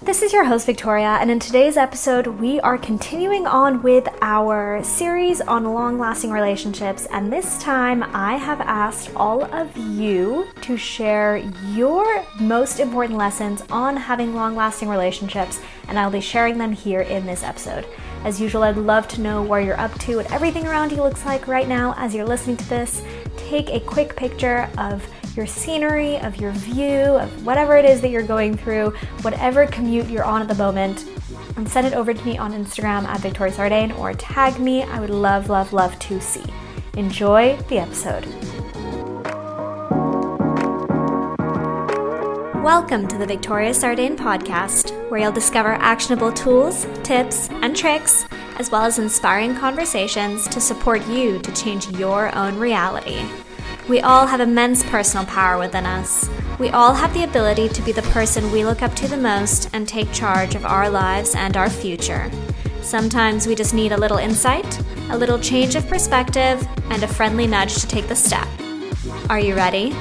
This is your host, Victoria, and in today's episode, we are continuing on with our series on long lasting relationships. And this time, I have asked all of you to share your most important lessons on having long lasting relationships, and I'll be sharing them here in this episode. As usual, I'd love to know where you're up to, what everything around you looks like right now as you're listening to this. Take a quick picture of your scenery, of your view, of whatever it is that you're going through, whatever commute you're on at the moment, and send it over to me on Instagram at Victoria Sardain or tag me. I would love, love, love to see. Enjoy the episode. Welcome to the Victoria Sardain podcast, where you'll discover actionable tools, tips, and tricks, as well as inspiring conversations to support you to change your own reality. We all have immense personal power within us. We all have the ability to be the person we look up to the most and take charge of our lives and our future. Sometimes we just need a little insight, a little change of perspective, and a friendly nudge to take the step. Are you ready?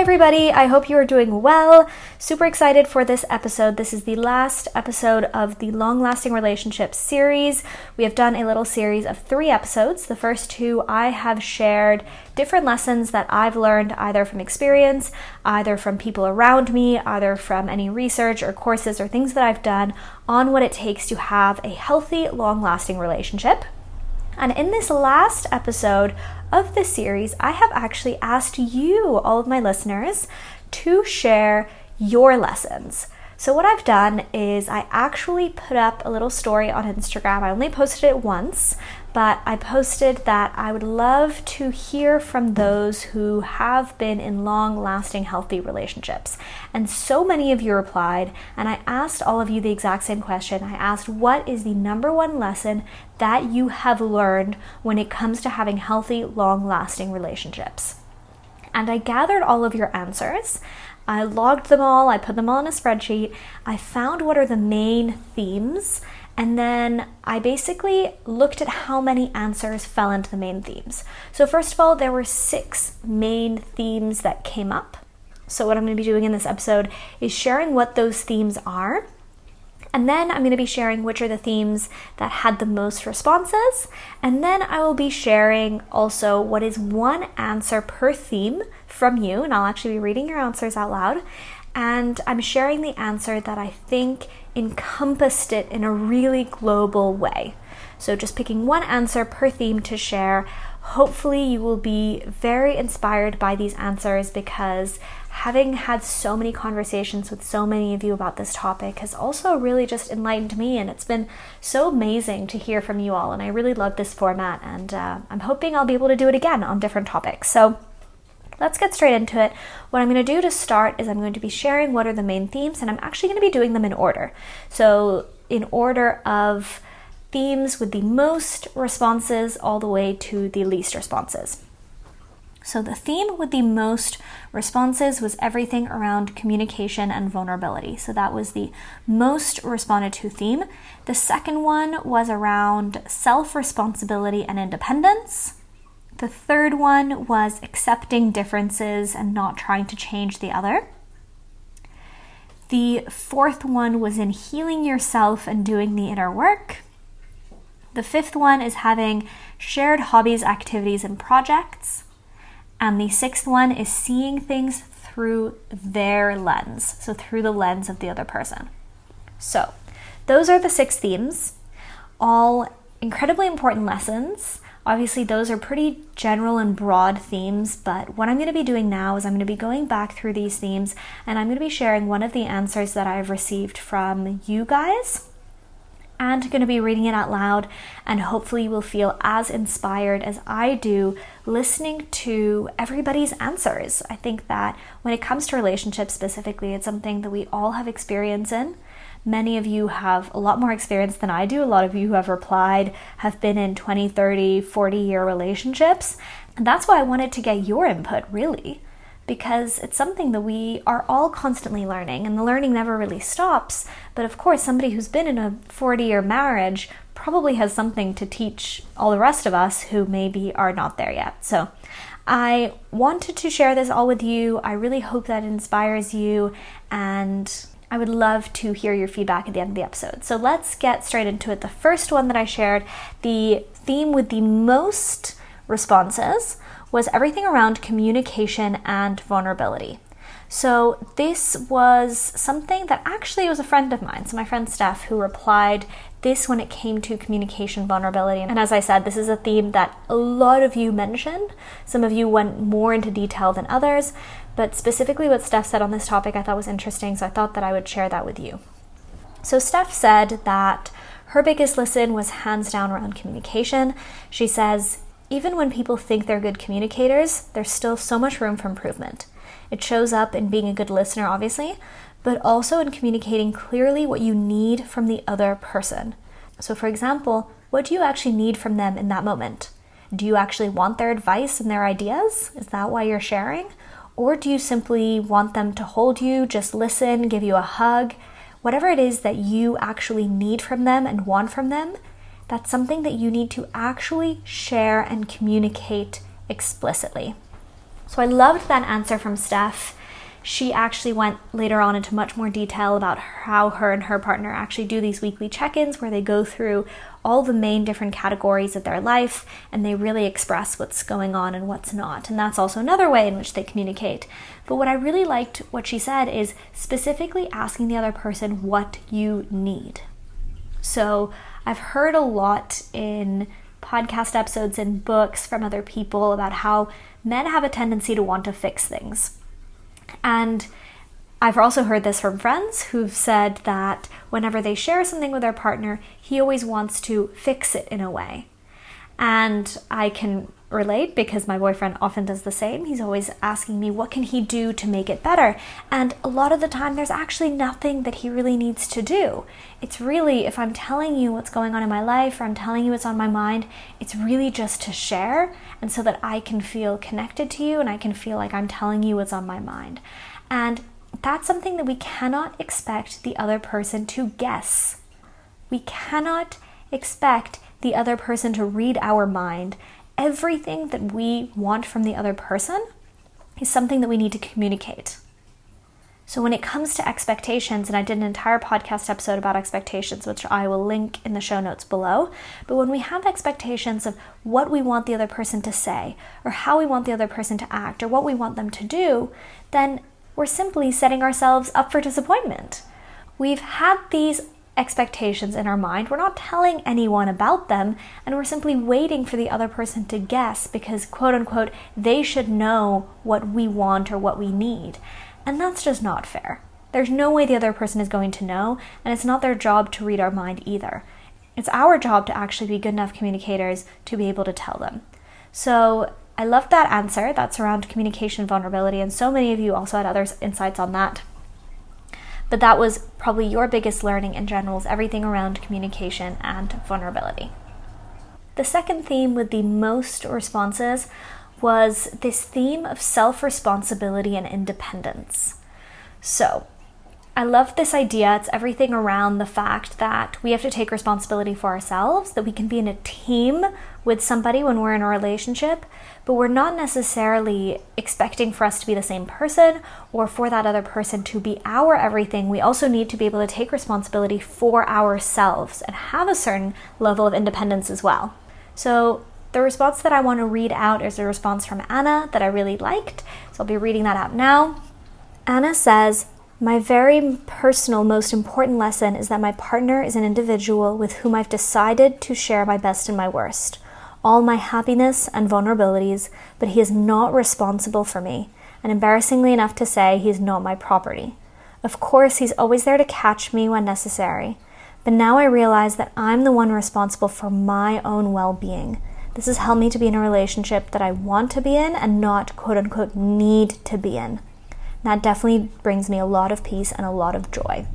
Everybody. I hope you are doing well. Super excited for this episode. This is the last episode of the Long Lasting Relationships series. We have done a little series of three episodes. The first two, I have shared different lessons that I've learned either from experience, either from people around me, either from any research or courses or things that I've done on what it takes to have a healthy, long lasting relationship. And in this last episode of the series, I have actually asked you, all of my listeners, to share your lessons. So, what I've done is I actually put up a little story on Instagram. I only posted it once, but I posted that I would love to hear from those who have been in long lasting, healthy relationships. And so many of you replied, and I asked all of you the exact same question. I asked, What is the number one lesson that you have learned when it comes to having healthy, long lasting relationships? And I gathered all of your answers. I logged them all, I put them all in a spreadsheet. I found what are the main themes, and then I basically looked at how many answers fell into the main themes. So, first of all, there were six main themes that came up. So, what I'm going to be doing in this episode is sharing what those themes are and then I'm going to be sharing which are the themes that had the most responses. And then I will be sharing also what is one answer per theme from you. And I'll actually be reading your answers out loud. And I'm sharing the answer that I think encompassed it in a really global way. So just picking one answer per theme to share. Hopefully, you will be very inspired by these answers because having had so many conversations with so many of you about this topic has also really just enlightened me, and it's been so amazing to hear from you all. And I really love this format, and uh, I'm hoping I'll be able to do it again on different topics. So let's get straight into it. What I'm going to do to start is I'm going to be sharing what are the main themes, and I'm actually going to be doing them in order. So, in order of themes with the most responses all the way to the least responses. So, the theme with the most responses was everything around communication and vulnerability. So, that was the most responded to theme. The second one was around self responsibility and independence. The third one was accepting differences and not trying to change the other. The fourth one was in healing yourself and doing the inner work. The fifth one is having shared hobbies, activities, and projects. And the sixth one is seeing things through their lens, so through the lens of the other person. So, those are the six themes, all incredibly important lessons. Obviously, those are pretty general and broad themes, but what I'm going to be doing now is I'm going to be going back through these themes and I'm going to be sharing one of the answers that I've received from you guys and going to be reading it out loud. And hopefully, you will feel as inspired as I do listening to everybody's answers. I think that when it comes to relationships specifically, it's something that we all have experience in. Many of you have a lot more experience than I do. A lot of you who have replied have been in 20, 30, 40 year relationships. And that's why I wanted to get your input, really because it's something that we are all constantly learning and the learning never really stops. But of course, somebody who's been in a 40 year marriage probably has something to teach all the rest of us who maybe are not there yet. So I wanted to share this all with you. I really hope that inspires you, and I would love to hear your feedback at the end of the episode. So let's get straight into it. The first one that I shared, the theme with the most responses, was everything around communication and vulnerability. So, this was something that actually was a friend of mine. So, my friend Steph, who replied this when it came to communication vulnerability. And as I said, this is a theme that a lot of you mentioned. Some of you went more into detail than others, but specifically what Steph said on this topic I thought was interesting, so I thought that I would share that with you. So, Steph said that her biggest listen was hands down around communication. She says, even when people think they're good communicators, there's still so much room for improvement. It shows up in being a good listener, obviously, but also in communicating clearly what you need from the other person. So, for example, what do you actually need from them in that moment? Do you actually want their advice and their ideas? Is that why you're sharing? Or do you simply want them to hold you, just listen, give you a hug? Whatever it is that you actually need from them and want from them, that's something that you need to actually share and communicate explicitly. So I loved that answer from Steph. She actually went later on into much more detail about how her and her partner actually do these weekly check ins where they go through all the main different categories of their life and they really express what's going on and what's not. And that's also another way in which they communicate. But what I really liked what she said is specifically asking the other person what you need. So I've heard a lot in podcast episodes and books from other people about how men have a tendency to want to fix things. And I've also heard this from friends who've said that whenever they share something with their partner, he always wants to fix it in a way. And I can relate because my boyfriend often does the same. He's always asking me what can he do to make it better? And a lot of the time there's actually nothing that he really needs to do. It's really if I'm telling you what's going on in my life or I'm telling you what's on my mind, it's really just to share and so that I can feel connected to you and I can feel like I'm telling you what's on my mind. And that's something that we cannot expect the other person to guess. We cannot expect the other person to read our mind everything that we want from the other person is something that we need to communicate. So, when it comes to expectations, and I did an entire podcast episode about expectations, which I will link in the show notes below. But when we have expectations of what we want the other person to say, or how we want the other person to act, or what we want them to do, then we're simply setting ourselves up for disappointment. We've had these expectations in our mind. We're not telling anyone about them, and we're simply waiting for the other person to guess because, quote unquote, they should know what we want or what we need. And that's just not fair. There's no way the other person is going to know, and it's not their job to read our mind either. It's our job to actually be good enough communicators to be able to tell them. So, I loved that answer. That's around communication vulnerability, and so many of you also had other insights on that. But that was probably your biggest learning in general is everything around communication and vulnerability. The second theme with the most responses was this theme of self responsibility and independence. So, I love this idea. It's everything around the fact that we have to take responsibility for ourselves, that we can be in a team with somebody when we're in a relationship, but we're not necessarily expecting for us to be the same person or for that other person to be our everything. We also need to be able to take responsibility for ourselves and have a certain level of independence as well. So, the response that I want to read out is a response from Anna that I really liked. So, I'll be reading that out now. Anna says, my very personal, most important lesson is that my partner is an individual with whom I've decided to share my best and my worst, all my happiness and vulnerabilities, but he is not responsible for me, and embarrassingly enough to say, he is not my property. Of course, he's always there to catch me when necessary, but now I realize that I'm the one responsible for my own well being. This has helped me to be in a relationship that I want to be in and not quote unquote need to be in. That definitely brings me a lot of peace and a lot of joy.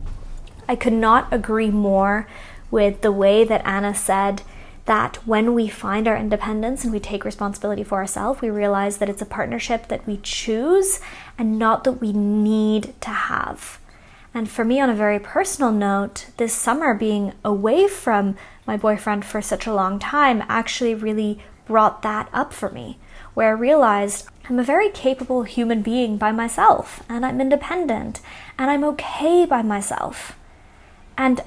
I could not agree more with the way that Anna said that when we find our independence and we take responsibility for ourselves, we realize that it's a partnership that we choose and not that we need to have. And for me, on a very personal note, this summer being away from my boyfriend for such a long time actually really brought that up for me where I realized I'm a very capable human being by myself, and I'm independent, and I'm okay by myself. And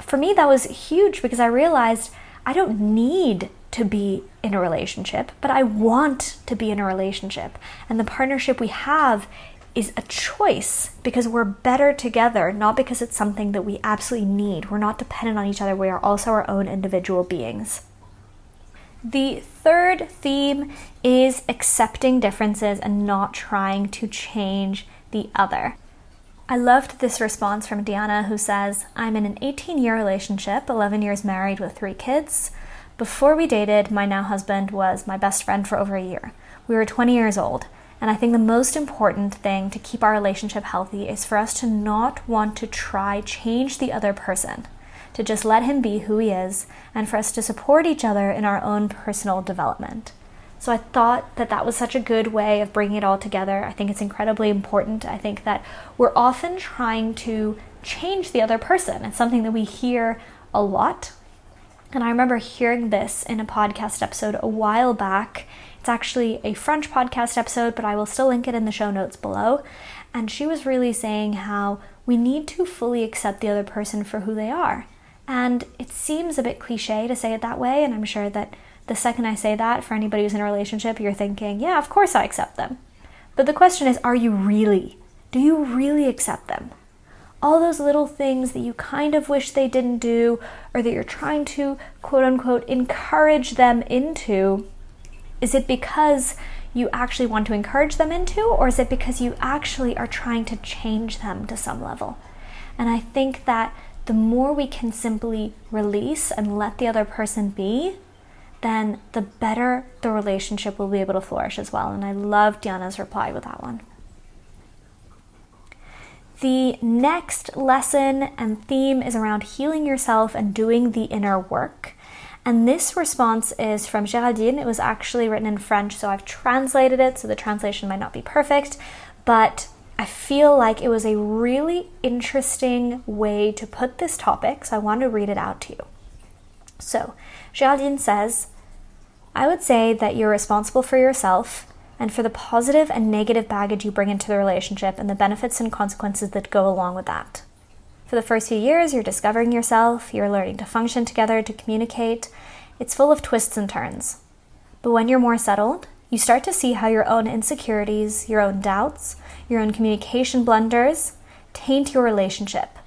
for me, that was huge because I realized I don't need to be in a relationship, but I want to be in a relationship. And the partnership we have is a choice because we're better together, not because it's something that we absolutely need. We're not dependent on each other, we are also our own individual beings. The third theme is accepting differences and not trying to change the other. I loved this response from Diana, who says, I'm in an 18 year relationship, 11 years married with three kids. Before we dated, my now husband was my best friend for over a year. We were 20 years old, and I think the most important thing to keep our relationship healthy is for us to not want to try change the other person, to just let him be who he is, and for us to support each other in our own personal development. So I thought that that was such a good way of bringing it all together. I think it's incredibly important. I think that we're often trying to change the other person. It's something that we hear a lot. And I remember hearing this in a podcast episode a while back. It's actually a French podcast episode, but I will still link it in the show notes below. And she was really saying how we need to fully accept the other person for who they are. And it seems a bit cliche to say it that way, and I'm sure that the second I say that, for anybody who's in a relationship, you're thinking, yeah, of course I accept them. But the question is, are you really? Do you really accept them? All those little things that you kind of wish they didn't do, or that you're trying to quote unquote encourage them into, is it because you actually want to encourage them into, or is it because you actually are trying to change them to some level? And I think that the more we can simply release and let the other person be, then the better the relationship will be able to flourish as well. And I love Diana's reply with that one. The next lesson and theme is around healing yourself and doing the inner work. And this response is from Geraldine. It was actually written in French, so I've translated it, so the translation might not be perfect, but I feel like it was a really interesting way to put this topic, so I want to read it out to you. So, Geraldine says, I would say that you're responsible for yourself and for the positive and negative baggage you bring into the relationship and the benefits and consequences that go along with that. For the first few years, you're discovering yourself, you're learning to function together, to communicate. It's full of twists and turns. But when you're more settled, you start to see how your own insecurities, your own doubts, your own communication blunders taint your relationship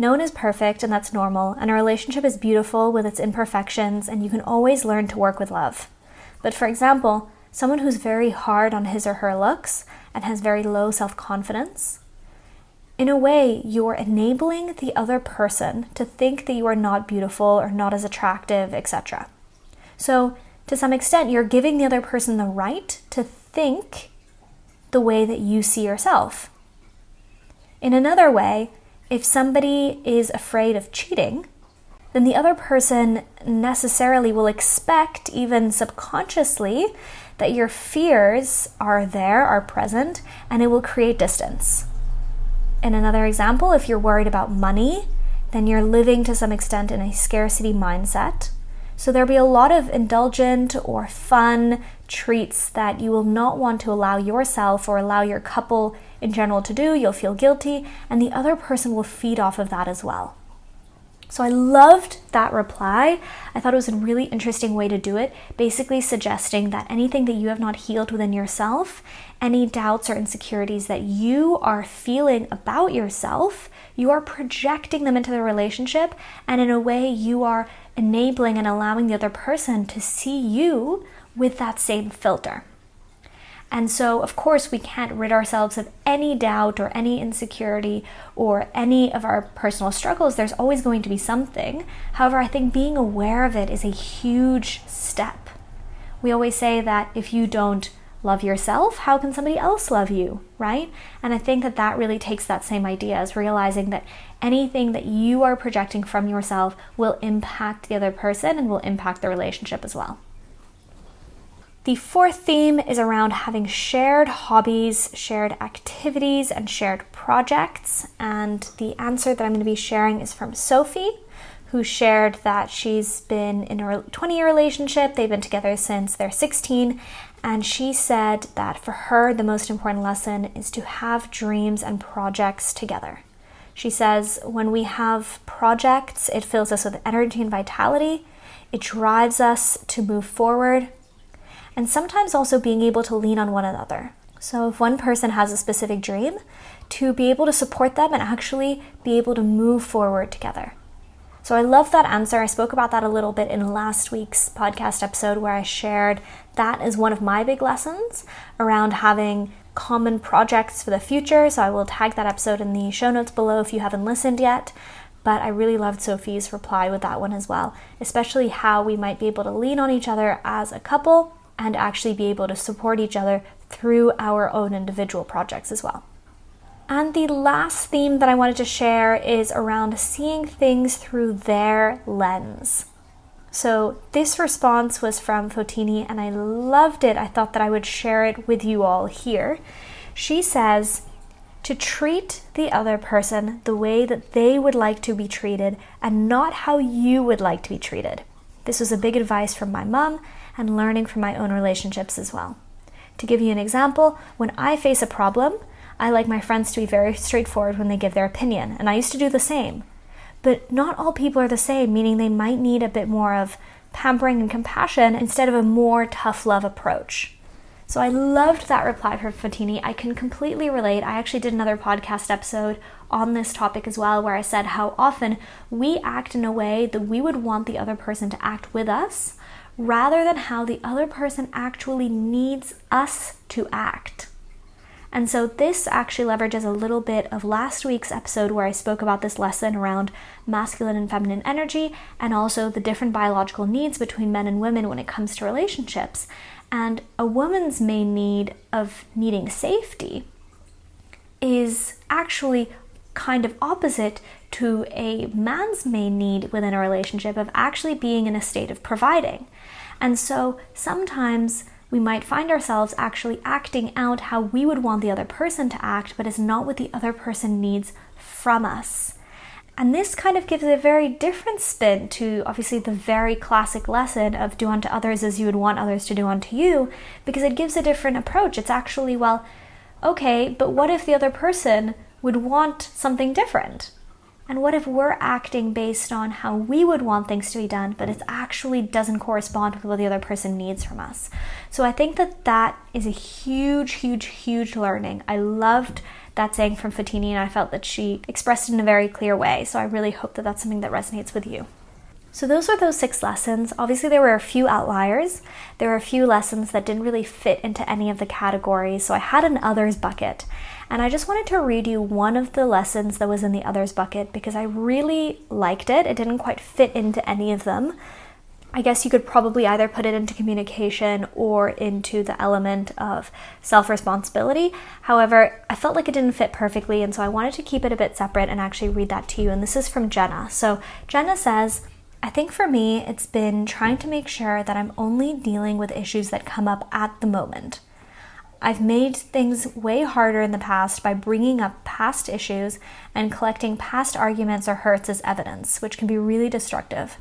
no one is perfect, and that's normal, and a relationship is beautiful with its imperfections, and you can always learn to work with love. But for example, someone who's very hard on his or her looks and has very low self confidence, in a way, you're enabling the other person to think that you are not beautiful or not as attractive, etc. So, to some extent, you're giving the other person the right to think the way that you see yourself. In another way, if somebody is afraid of cheating, then the other person necessarily will expect, even subconsciously, that your fears are there, are present, and it will create distance. In another example, if you're worried about money, then you're living to some extent in a scarcity mindset. So there'll be a lot of indulgent or fun treats that you will not want to allow yourself or allow your couple in general to do. You'll feel guilty, and the other person will feed off of that as well. So I loved that reply. I thought it was a really interesting way to do it, basically suggesting that anything that you have not healed within yourself, any doubts or insecurities that you are feeling about yourself, you are projecting them into the relationship, and in a way, you are enabling and allowing the other person to see you with that same filter. And so, of course, we can't rid ourselves of any doubt or any insecurity or any of our personal struggles. There's always going to be something. However, I think being aware of it is a huge step. We always say that if you don't love yourself, how can somebody else love you, right? And I think that that really takes that same idea as realizing that anything that you are projecting from yourself will impact the other person and will impact the relationship as well. The fourth theme is around having shared hobbies, shared activities, and shared projects. And the answer that I'm going to be sharing is from Sophie, who shared that she's been in a 20 year relationship. They've been together since they're 16, And she said that for her, the most important lesson is to have dreams and projects together. She says, when we have projects, it fills us with energy and vitality, it drives us to move forward, and sometimes also being able to lean on one another. So, if one person has a specific dream, to be able to support them and actually be able to move forward together. So, I love that answer. I spoke about that a little bit in last week's podcast episode where I shared that is one of my big lessons around having common projects for the future. So, I will tag that episode in the show notes below if you haven't listened yet. But I really loved Sophie's reply with that one as well, especially how we might be able to lean on each other as a couple and actually be able to support each other through our own individual projects as well. And the last theme that I wanted to share is around seeing things through their lens. So, this response was from Fotini, and I loved it. I thought that I would share it with you all here. She says, to treat the other person the way that they would like to be treated and not how you would like to be treated. This was a big advice from my mom and learning from my own relationships as well. To give you an example, when I face a problem, I like my friends to be very straightforward when they give their opinion, and I used to do the same. But not all people are the same, meaning they might need a bit more of pampering and compassion instead of a more tough love approach. So I loved that reply from Fotini. I can completely relate. I actually did another podcast episode on this topic as well, where I said how often we act in a way that we would want the other person to act with us, rather than how the other person actually needs us to act. And so this actually leverages a little bit of last week's episode where I spoke about this lesson around masculine and feminine energy and also the different biological needs between men and women when it comes to relationships. And a woman's main need of needing safety is actually kind of opposite to a man's main need within a relationship of actually being in a state of providing. And so sometimes we might find ourselves actually acting out how we would want the other person to act, but is not what the other person needs from us. And this kind of gives a very different spin to obviously the very classic lesson of do unto others as you would want others to do unto you, because it gives a different approach. It's actually, well, okay, but what if the other person would want something different? And what if we're acting based on how we would want things to be done, but it actually doesn't correspond with what the other person needs from us? So I think that that is a huge, huge, huge learning. I loved that saying from Fotini, and I felt that she expressed it in a very clear way. So I really hope that that's something that resonates with you. So, those were those six lessons. Obviously, there were a few outliers. There were a few lessons that didn't really fit into any of the categories. So, I had an others bucket. And I just wanted to read you one of the lessons that was in the others bucket because I really liked it. It didn't quite fit into any of them. I guess you could probably either put it into communication or into the element of self responsibility. However, I felt like it didn't fit perfectly, and so I wanted to keep it a bit separate and actually read that to you. And this is from Jenna. So, Jenna says, I think for me, it's been trying to make sure that I'm only dealing with issues that come up at the moment. I've made things way harder in the past by bringing up past issues and collecting past arguments or hurts as evidence, which can be really destructive.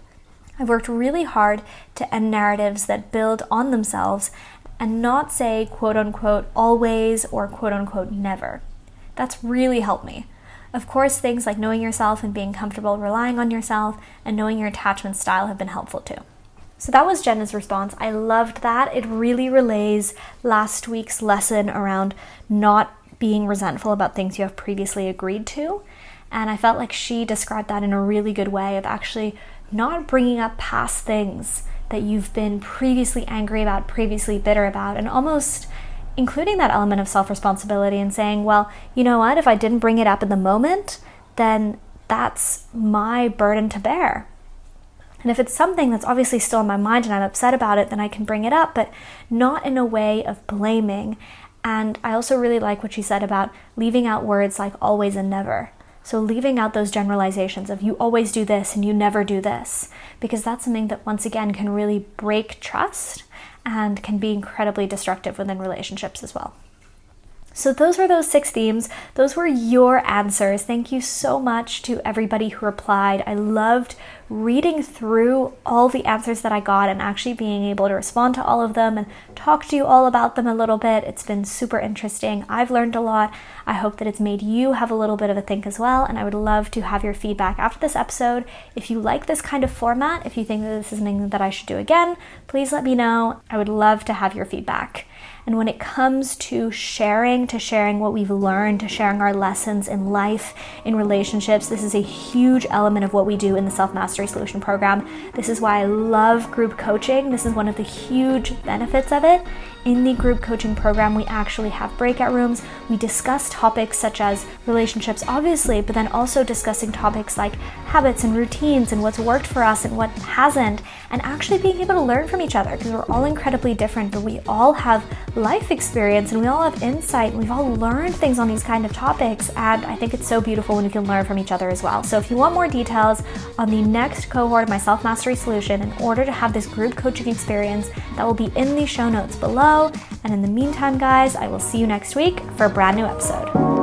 I've worked really hard to end narratives that build on themselves and not say quote unquote always or quote unquote never. That's really helped me. Of course, things like knowing yourself and being comfortable relying on yourself and knowing your attachment style have been helpful too. So that was Jenna's response. I loved that. It really relays last week's lesson around not being resentful about things you have previously agreed to. And I felt like she described that in a really good way of actually not bringing up past things that you've been previously angry about, previously bitter about, and almost including that element of self responsibility and saying, well, you know what, if I didn't bring it up in the moment, then that's my burden to bear. And if it's something that's obviously still in my mind and I'm upset about it, then I can bring it up, but not in a way of blaming. And I also really like what she said about leaving out words like always and never. So, leaving out those generalizations of you always do this and you never do this, because that's something that once again can really break trust and can be incredibly destructive within relationships as well. So, those were those six themes. Those were your answers. Thank you so much to everybody who replied. I loved reading through all the answers that I got and actually being able to respond to all of them and talk to you all about them a little bit. It's been super interesting. I've learned a lot. I hope that it's made you have a little bit of a think as well. And I would love to have your feedback after this episode. If you like this kind of format, if you think that this is something that I should do again, please let me know. I would love to have your feedback. And when it comes to sharing, to sharing what we've learned, to sharing our lessons in life, in relationships, this is a huge element of what we do in the Self Mastery Solution program. This is why I love group coaching. This is one of the huge benefits of it in the group coaching program, we actually have breakout rooms. We discuss topics such as relationships, obviously, but then also discussing topics like habits and routines and what's worked for us and what hasn't, and actually being able to learn from each other because we're all incredibly different, but we all have life experience and we all have insight and we've all learned things on these kind of topics. And I think it's so beautiful when you can learn from each other as well. So if you want more details on the next cohort of my self mastery solution in order to have this group coaching experience, that will be in the show notes below. And in the meantime, guys, I will see you next week for a brand new episode.